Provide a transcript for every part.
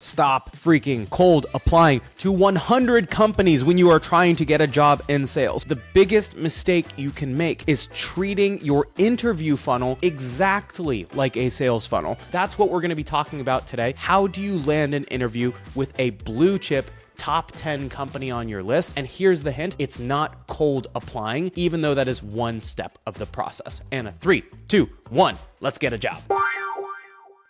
Stop freaking cold applying to 100 companies when you are trying to get a job in sales. The biggest mistake you can make is treating your interview funnel exactly like a sales funnel. That's what we're going to be talking about today. How do you land an interview with a blue chip top 10 company on your list. And here's the hint it's not cold applying, even though that is one step of the process. And a three, two, one, let's get a job.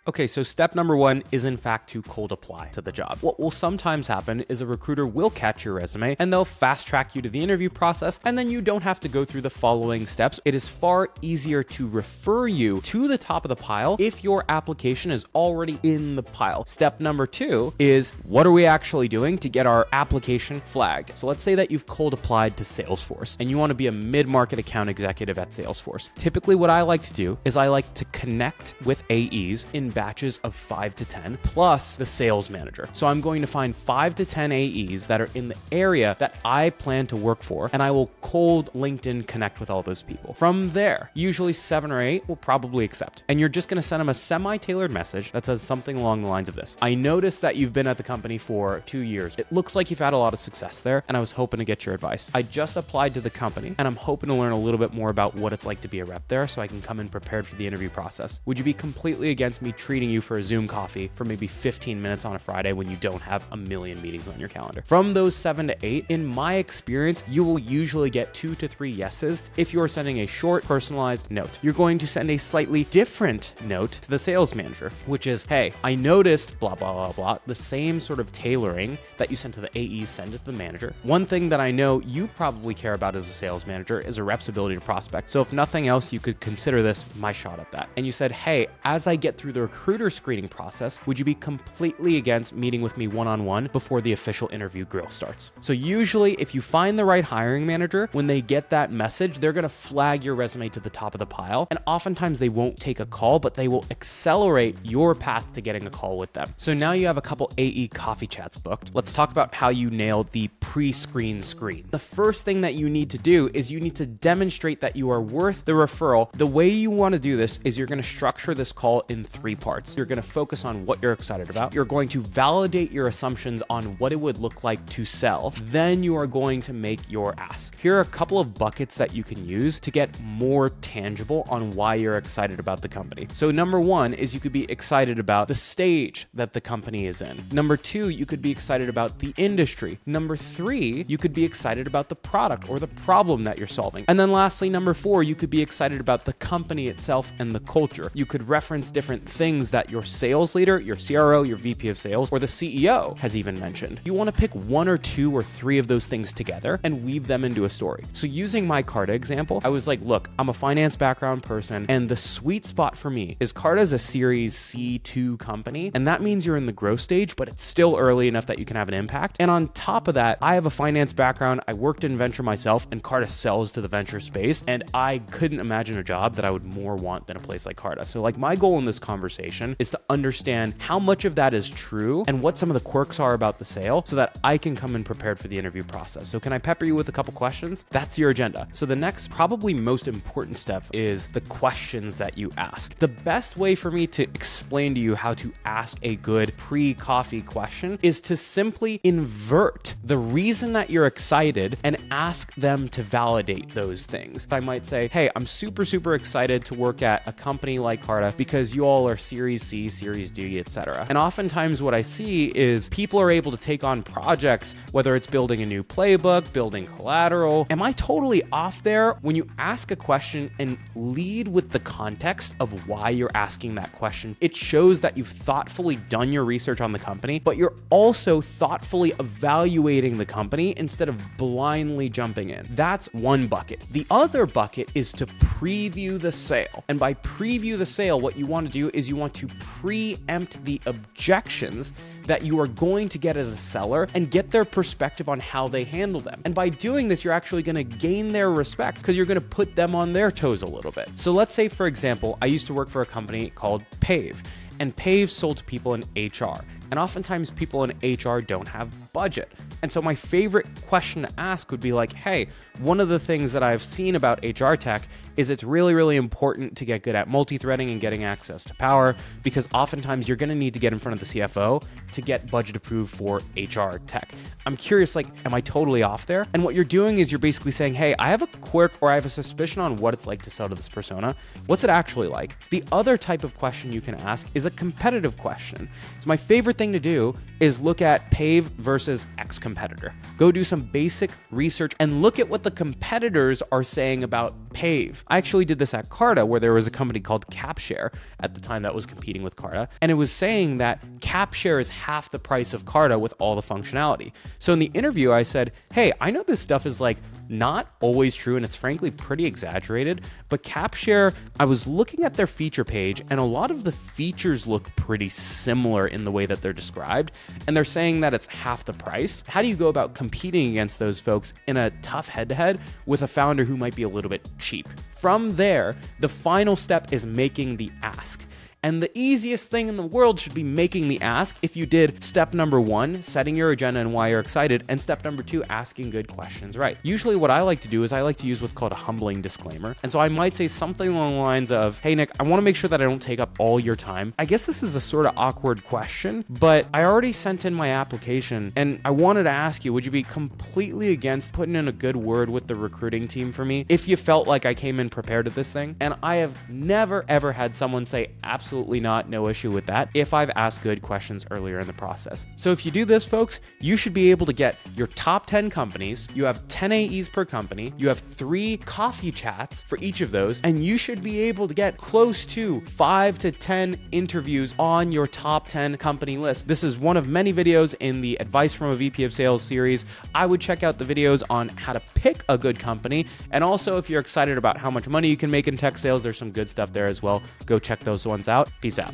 Okay, so step number one is in fact to cold apply to the job. What will sometimes happen is a recruiter will catch your resume and they'll fast track you to the interview process, and then you don't have to go through the following steps. It is far easier to refer you to the top of the pile if your application is already in the pile. Step number two is what are we actually doing to get our application flagged? So let's say that you've cold applied to Salesforce and you want to be a mid market account executive at Salesforce. Typically, what I like to do is I like to connect with AEs in batches of five to 10, plus the sales manager. So I'm going to find five to 10 AEs that are in the area that I plan to work for, and I will cold LinkedIn connect with all those people. From there, usually seven or eight will probably accept. And you're just going to send them a semi tailored message that says something along the lines of this I noticed that you've been at the company for two years. It looks like you've had a lot of success there, and I was hoping to get your advice. I just applied to the company, and I'm hoping to learn a little bit more about what it's like to be a rep there so I can come in prepared for the interview process. Would you be completely against me treating you for a Zoom coffee for maybe 15 minutes on a Friday when you don't have a million meetings on your calendar. From those seven to eight, in my experience, you will usually get two to three yeses if you're sending a short, personalized note. You're going to send a slightly different note to the sales manager, which is, hey, I noticed blah, blah, blah, blah, the same sort of tailoring that you sent to the AE, send it to the manager. One thing that I know you probably care about as a sales manager is a rep's ability to prospect. So if nothing else, you could consider this my shot at that. And you said, hey, as I get through the recruiter screening process, would you be completely against meeting with me one on one before the official interview grill starts? So, usually, if you find the right hiring manager, when they get that message, they're gonna flag your resume to the top of the pile. And oftentimes, they won't take a call, but they will accelerate your path to getting a call with them. So, now you have a couple AE coffee chats booked. Let's talk about how you nailed the pre screen screen. The first thing that you need to do is you need to demonstrate that you are worth the referral. The way you wanna do this is you're gonna structure this call in three parts. You're gonna focus on what you're excited about. You're going to validate your assumptions on what it would look like to sell. Then you are going to make your ask. Here are a couple of buckets that you can use to get more tangible on why you're excited about the company. So, number one is you could be excited about the stage that the company is in. Number two, you could be excited about the industry. Number three, you could be excited about the product or the problem that you're solving. And then lastly, number four, you could be excited about the company itself and the culture. You could reference different things that your sales leader, your CRO, your VP of sales, or the CEO has even mentioned. You want to pick one or two or three of those things together and weave them into a story. So, using my Carta example, I was like, look, I'm a finance background person, and the sweet spot for me is Carta's a Series C2 company, and that means you're in the growth stage, but it's still early enough that you can have an impact. And on top of that, I have a finance background, I worked in venture myself, and Carta sells to the venture space, and I couldn't imagine a job that I would more want than a place like Carta. So, like, my goal in this conversation is to understand how much of that is true and what some of the quirks are about the sale so that I can come in prepared for the interview process. So, can I pepper you with a couple questions? That's your agenda. So, the next, probably most important step is the questions that you ask. The best way for me to explain to you how to ask a good pre coffee question is to simply invert the reason that you're excited and ask them to validate those things. I might say, Hey, I'm super, super excited to work at a company like Carta because you all are Series C, Series D, etc. And oftentimes, what I see is people are able to take on projects, whether it's building a new playbook, building collateral. Am I totally off there? When you ask a question and lead with the context of why you're asking that question, it shows that you've thoughtfully done your research on the company, but you're also thoughtfully evaluating the company instead of blindly jumping in. That's one bucket. The other bucket is to preview the sale. And by preview the sale, what you want to do is you want to preempt the objections that you are going to get as a seller and get their perspective on how they handle them. And by doing this, you're actually going to gain their respect because you're going to put them on their toes a little bit. So let's say, for example, I used to work for a company called Pave, and Pave sold to people in HR. And oftentimes, people in HR don't have budget. And so, my favorite question to ask would be like, hey, one of the things that I've seen about HR tech is it's really, really important to get good at multi threading and getting access to power because oftentimes you're going to need to get in front of the CFO to get budget approved for HR tech. I'm curious, like, am I totally off there? And what you're doing is you're basically saying, hey, I have a quirk or I have a suspicion on what it's like to sell to this persona. What's it actually like? The other type of question you can ask is a competitive question. So, my favorite thing to do is look at Pave versus X competitor. Go do some basic research and look at what the competitors are saying about Pave. I actually did this at Carta, where there was a company called CapShare at the time that was competing with Carta, and it was saying that CapShare is half the price of Carta with all the functionality. So in the interview, I said, Hey, I know this stuff is like not always true and it's frankly pretty exaggerated, but CapShare, I was looking at their feature page and a lot of the features look pretty similar in the way that they're described, and they're saying that it's half the price. How do you go about competing against those folks in a tough head to head with a founder who might be a little bit cheap? From there, the final step is making the ask. And the easiest thing in the world should be making the ask if you did step number one, setting your agenda and why you're excited, and step number two, asking good questions right. Usually, what I like to do is I like to use what's called a humbling disclaimer. And so I might say something along the lines of, Hey, Nick, I want to make sure that I don't take up all your time. I guess this is a sort of awkward question, but I already sent in my application and I wanted to ask you, would you be completely against putting in a good word with the recruiting team for me if you felt like I came in prepared at this thing? And I have never, ever had someone say, absolutely absolutely not, no issue with that if I've asked good questions earlier in the process. So if you do this, folks, you should be able to get your top 10 companies. You have 10 AEs per company. You have three coffee chats for each of those, and you should be able to get close to five to 10 interviews on your top 10 company list. This is one of many videos in the Advice from a VP of Sales series. I would check out the videos on how to pick a good company. And also, if you're excited about how much money you can make in tech sales, there's some good stuff there as well. Go check those ones out out. Peace out.